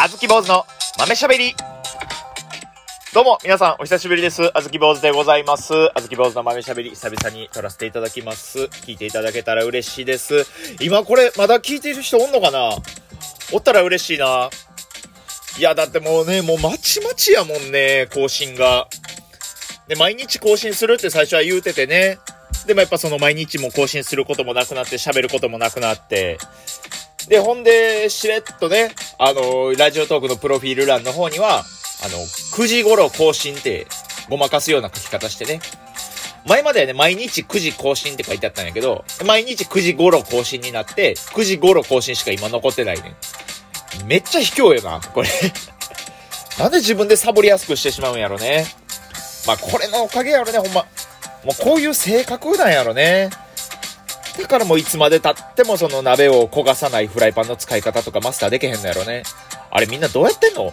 あずき坊主の豆しゃべり。どうも、皆さん、お久しぶりです。あずき坊主でございます。あずき坊主の豆しゃべり、久々に撮らせていただきます。聞いていただけたら嬉しいです。今これ、まだ聞いてる人おんのかな？おったら嬉しいな。いや、だってもうね、もうまちまちやもんね、更新が。で、毎日更新するって最初は言うててね。でもやっぱその毎日も更新することもなくなって、喋ることもなくなって。で、ほんで、しれっとね、あの、ラジオトークのプロフィール欄の方には、あの、9時頃更新って、ごまかすような書き方してね。前まではね、毎日9時更新って書いてあったんやけど、毎日9時頃更新になって、9時頃更新しか今残ってないね。めっちゃ卑怯よな、これ。なんで自分でサボりやすくしてしまうんやろね。まあ、これのおかげやろね、ほんま。もうこういう性格なんやろね。だからもういつまで経ってもその鍋を焦がさないフライパンの使い方とかマスターできへんのやろね。あれみんなどうやってんの？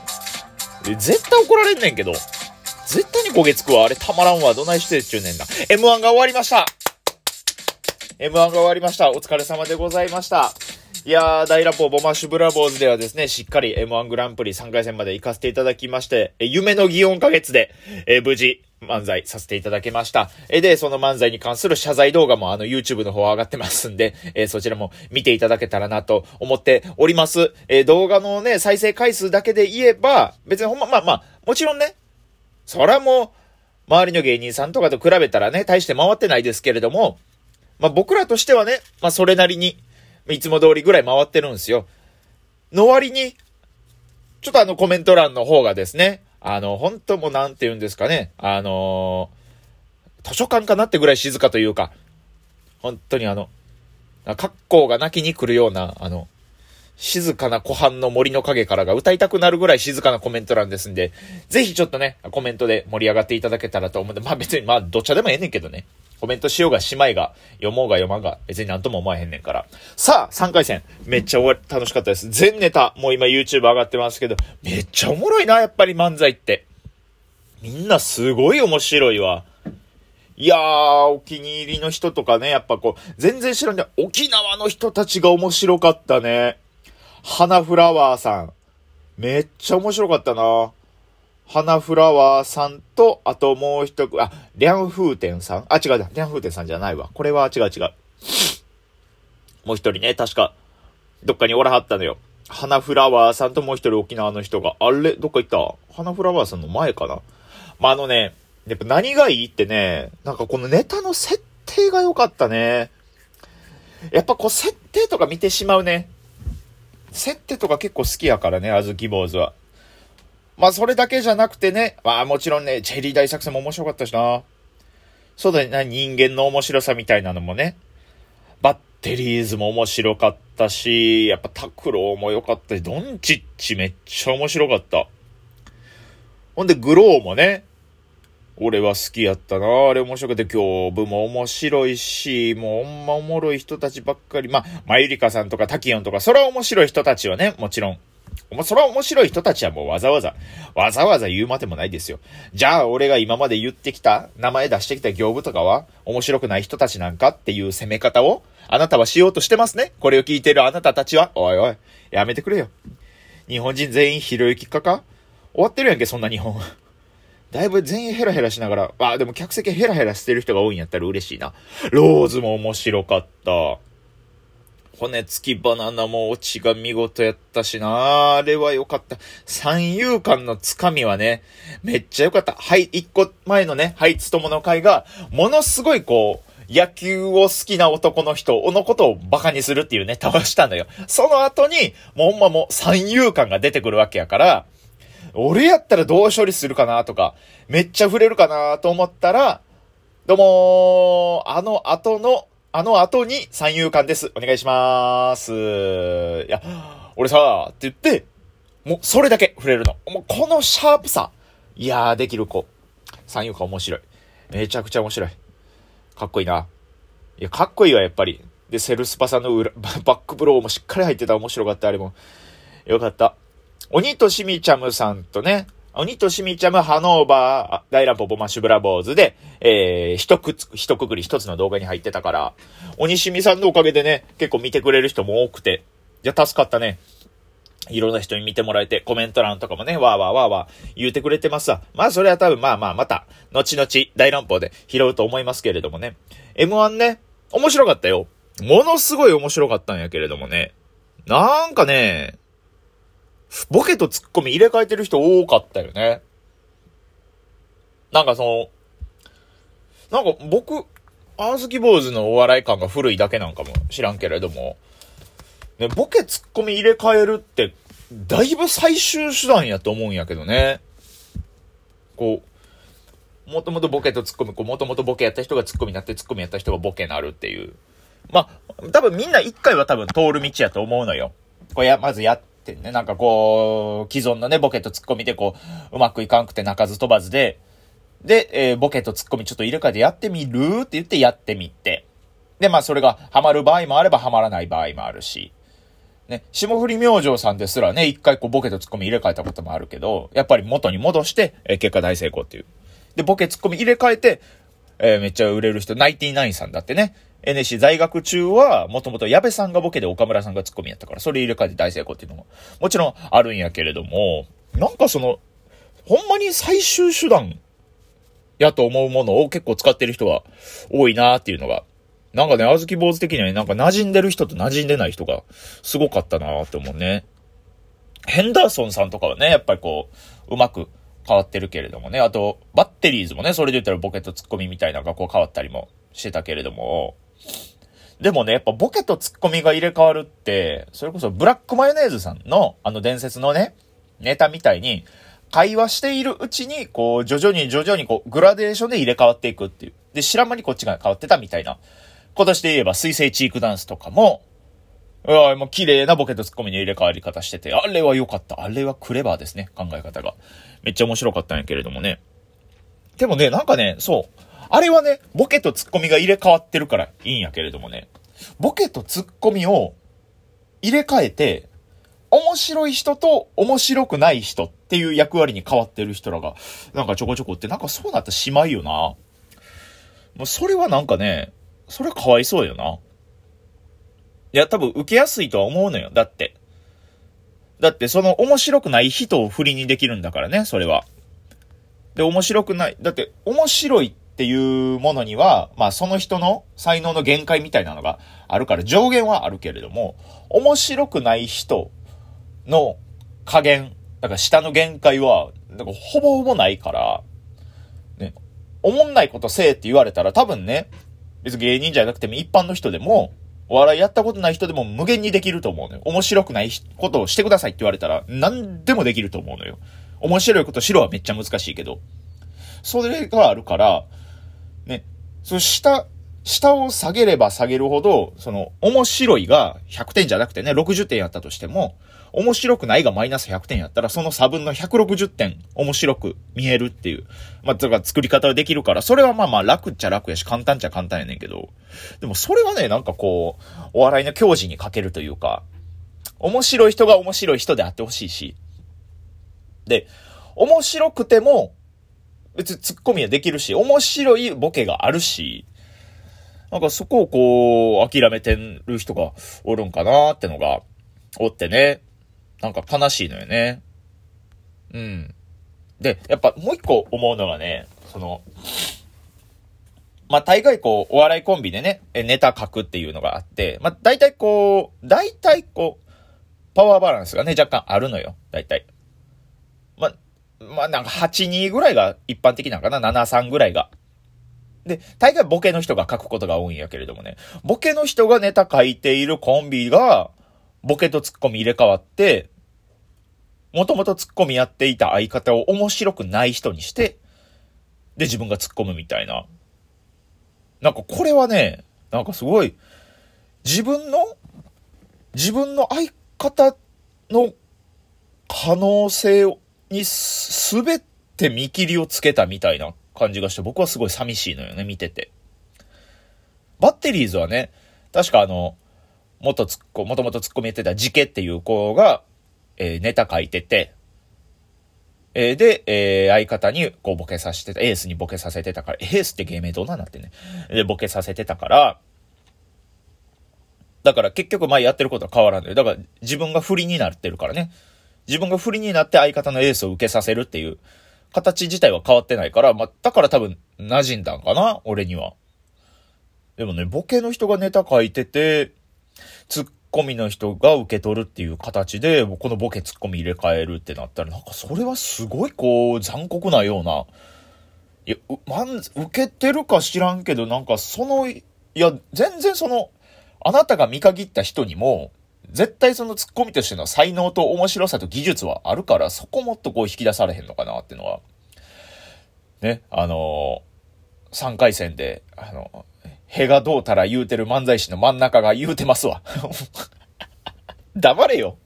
絶対怒られんねんけど。絶対に焦げつくわ。あれたまらんわ。どないしてっちゅうねんな。M1 が終わりました !M1 が終わりました。お疲れ様でございました。いやー、大ラポボマッシュブラボーズではですね、しっかり M1 グランプリ3回戦まで行かせていただきまして、え夢の祇園ヶ月で、えー無事、漫才させていただきました。えで、その漫才に関する謝罪動画もあの YouTube の方上がってますんで、えーそちらも見ていただけたらなと思っております。えー動画のね、再生回数だけで言えば、別にほんま、まあまあ、もちろんね、そらもう、周りの芸人さんとかと比べたらね、大して回ってないですけれども、まあ僕らとしてはね、まあそれなりに、いつも通りぐらい回ってるんですよ。の割に、ちょっとあのコメント欄の方がですね、あの、本当もうなんて言うんですかね、あのー図書館かなってぐらい静かというか、本当にあの、格好が泣きに来るような、あの、静かな湖畔の森の影からが歌いたくなるぐらい静かなコメント欄ですんで、ぜひちょっとね、コメントで盛り上がっていただけたらと思うんで、まあ別にまあどっちでもええねんけどね。コメントしようがしまいが、読もうが読まんが、別になんとも思わへんねんから。さあ、3回戦。めっちゃ終わ、楽しかったです。全ネタ、もう今 YouTube 上がってますけど、めっちゃおもろいな、やっぱり漫才って。みんなすごい面白いわ。いやー、お気に入りの人とかね、やっぱこう、全然知らんね。沖縄の人たちが面白かったね。花フラワーさん。めっちゃ面白かったな。花フラワーさんと、あともう一組、あ、リャンフーテンさん？あ、違う、リャンフーテンさんじゃないわ。これは違う違う。もう一人ね、確か、どっかにおらはったのよ。花フラワーさんともう一人沖縄の人が、あれ？どっか行った？花フラワーさんの前かな？まあ、あのね、やっぱ何がいいってね、なんかこのネタの設定が良かったね。やっぱこう設定とか見てしまうね。設定とか結構好きやからね、あずき坊主は。まあそれだけじゃなくてね、まあもちろんね、チェリー大作戦も面白かったしな。そうだね、人間の面白さみたいなのもね。バッテリーズも面白かったし、やっぱタクローも良かったし、ドンチッチめっちゃ面白かった。ほんでグローもね、俺は好きやったな。あれ面白くて、今日部も面白いし、もうほんまおもろい人たちばっかり。まあ、マユリカさんとかタキヨンとか、それは面白い人たちはね、もちろん。おもそれは面白い人たちはもうわざわざ、わざわざ言うまでもないですよ。じゃあ、俺が今まで言ってきた、名前出してきた業務とかは、面白くない人たちなんかっていう攻め方を、あなたはしようとしてますね。これを聞いてるあなたたちは、おいおい、やめてくれよ。日本人全員ひろゆきかか？終わってるやんけ、そんな日本。だいぶ全員ヘラヘラしながら、あ、でも客席ヘラヘラしてる人が多いんやったら嬉しいな。ローズも面白かった。骨付きバナナもオチが見事やったしな。あれは良かった。三遊間のつかみはね、めっちゃ良かった。はい、一個前のね、はい、つともの会が、ものすごいこう、野球を好きな男の人のことをバカにするっていうネタをしたのよ。その後に、もうほんまもう三遊間が出てくるわけやから、俺やったらどう処理するかなとか、めっちゃ触れるかなと思ったら、どうも、あの後の、あの後に三遊間です。お願いします。いや、俺さ、って言って、もうそれだけ触れるの。もうこのシャープさ。いやー、できる子。三遊間面白い。めちゃくちゃ面白い。かっこいいな。いや、かっこいいわ、やっぱり。で、セルスパさんの裏、バックブローもしっかり入ってた。面白かった、あれも。よかった。鬼としみちゃむさんとね、鬼としみちゃむハノーバー、大乱歩ボマッシュブラボーズで、えー、一くつ、一くくり一つの動画に入ってたから、鬼しみさんのおかげでね、結構見てくれる人も多くて、いや、助かったね。いろんな人に見てもらえて、コメント欄とかもね、わーわーわーわー言うてくれてますわ。まあそれは多分まあまあまた、後々大乱暴で拾うと思いますけれどもね。M1 ね、面白かったよ。ものすごい面白かったんやけれどもね。なんかね、ボケとツッコミ入れ替えてる人多かったよね。なんかその、なんか僕、アーズキ坊主のお笑い感が古いだけなんかも知らんけれども、ね、ボケツッコミ入れ替えるって、だいぶ最終手段やと思うんやけどね。こう、もともとボケとツッコミ、こう、もともとボケやった人がツッコミになって、ツッコミやった人がボケになるっていう。まあ、多分みんな一回は多分通る道やと思うのよ。これや、まずやっってね、なんかこう、既存のね、ボケとツッコミでこう、うまくいかんくて鳴かず飛ばずで、で、えー、ボケとツッコミちょっと入れ替えてやってみるって言ってやってみて。で、まあそれがハマる場合もあればハマらない場合もあるし。ね、霜降り明星さんですらね、一回こうボケとツッコミ入れ替えたこともあるけど、やっぱり元に戻して、えー、結果大成功っていう。で、ボケツッコミ入れ替えて、えー、めっちゃ売れる人、ナイティナインさんだってね、NSC 在学中は、もともと矢部さんがボケで岡村さんがツッコミやったから、それ入れ替えて大成功っていうのも、もちろんあるんやけれども、なんかその、ほんまに最終手段やと思うものを結構使ってる人が多いなっていうのが、なんかね、あずき坊主的にはね、なんか馴染んでる人と馴染んでない人がすごかったなって思うね。ヘンダーソンさんとかはね、やっぱりこう、うまく変わってるけれどもね。あと、バッテリーズもね、それで言ったらボケとツッコミみたいなのがこう変わったりもしてたけれども。でもね、やっぱボケとツッコミが入れ替わるって、それこそブラックマヨネーズさんのあの伝説のね、ネタみたいに、会話しているうちに、こう、徐々に徐々にこう、グラデーションで入れ替わっていくっていう。で、知らん間にこっちが変わってたみたいな。今年で言えば、水星チークダンスとかも、いや、もう綺麗なボケとツッコミの入れ替わり方してて、あれは良かった。あれはクレバーですね。考え方が。めっちゃ面白かったんやけれどもね。でもね、なんかね、そう。あれはね、ボケとツッコミが入れ替わってるからいいんやけれどもね。ボケとツッコミを入れ替えて、面白い人と面白くない人っていう役割に変わってる人らが、なんかちょこちょこって、なんかそうなったらしまいよな。もうそれはなんかね、それはかわいそうよな。いや、多分受けやすいとは思うのよ。だって。だってその面白くない人を振りにできるんだからね、それは。で、面白くない。だって面白いっっていうものには、まあその人の才能の限界みたいなのがあるから上限はあるけれども、面白くない人の加減、だから下の限界は、なんかほぼほぼないから、ね、おもんないことせえって言われたら多分ね、別に芸人じゃなくても一般の人でも、お笑いやったことない人でも無限にできると思うのよ。面白くないことをしてくださいって言われたら何でもできると思うのよ。面白いことしろはめっちゃ難しいけど。それがあるから、ね、その下、下を下げれば下げるほど、その、面白いが100点じゃなくてね、60点やったとしても、面白くないがマイナス100点やったら、その差分の160点面白く見えるっていう。まあ、だか作り方ができるから、それはまあまあ楽っちゃ楽やし、簡単っちゃ簡単やねんけど、でもそれはね、なんかこう、お笑いの教示に欠けるというか、面白い人が面白い人であってほしいし、で、面白くても、別にツッコミはできるし、面白いボケがあるし、なんかそこをこう、諦めてる人がおるんかなーってのが、おってね。なんか悲しいのよね。うん。で、やっぱもう一個思うのがね、その、まあ、大概こう、お笑いコンビでね、ネタ書くっていうのがあって、まあ、大体こう、大体こう、パワーバランスがね、若干あるのよ。大体。まあ、なんか8-2ぐらいが一般的なのかな ?7-3 ぐらいが。で、大概ボケの人が書くことが多いんやけれどもね、ボケの人がネタ書いているコンビが、ボケとツッコミ入れ替わって、もともとツッコミやっていた相方を面白くない人にして、で、自分が突っ込むみたいな。なんかこれはね、なんかすごい、自分の、自分の相方の可能性をにすべて見切りをつけたみたいな感じがして、僕はすごい寂しいのよね、見てて。バッテリーズはね、確かあの、元ツッコ、もともとツッコミやってたジケっていう子が、えー、ネタ書いてて、えー、で、えー、相方にこうボケさせてた、エースにボケさせてたから、エースって芸名どうなんだってね。で、ボケさせてたから、だから結局前やってることは変わらんのよ。だから自分が不利になってるからね。自分が不利になって相方のエースを受けさせるっていう形自体は変わってないから、まあ、だから多分馴染んだんかな俺には。でもね、ボケの人がネタ書いてて、ツッコミの人が受け取るっていう形で、このボケツッコミ入れ替えるってなったら、なんかそれはすごいこう、残酷なような、いや、まん、受けてるか知らんけど、なんかその、いや、全然その、あなたが見限った人にも、絶対そのツッコミとしての才能と面白さと技術はあるから、そこもっとこう引き出されへんのかなっていうのは、ね、あのー、3回戦で、あの、へがどうたら言うてる漫才師の真ん中が言うてますわ。黙れよ。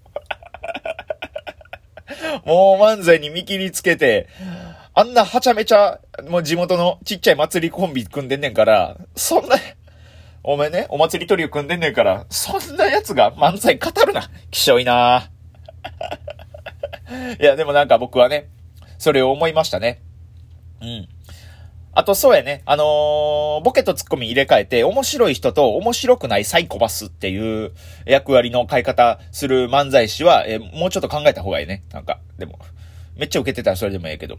もう漫才に見切りつけて、あんなはちゃめちゃ、もう地元のちっちゃい祭りコンビ組んでんねんから、そんな、お前ね、お祭りトリオ組んでんねんから、そんな奴が漫才語るな。きしょいな いや、でもなんか僕はね、それを思いましたね。うん。あと、そうやね。あのー、ボケとツッコミ入れ替えて、面白い人と面白くないサイコパスっていう役割の変え方する漫才師は、えもうちょっと考えた方がいいね。なんか、でも、めっちゃ受けてたらそれでもええけど。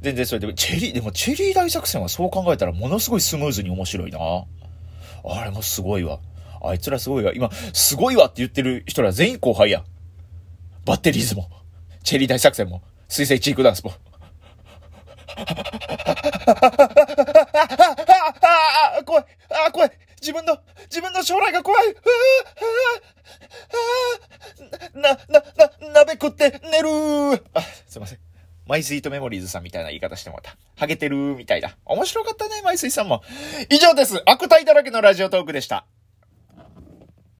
全然それでも、チェリー、でもチェリー大作戦はそう考えたらものすごいスムーズに面白いな。あれもすごいわ。あいつらすごいわ。今、すごいわって言ってる人ら全員後輩や。バッテリーズも、チェリー大作戦も、水星チークダンスも。怖いあ怖い自分の、自分の将来が怖いな、な、な、鍋食って寝るあ、すいません。マイスイートメモリーズさんみたいな言い方してもらった。ハゲてるみたいだ。面白かったはい、水さんも。以上です。悪態だらけのラジオトークでした。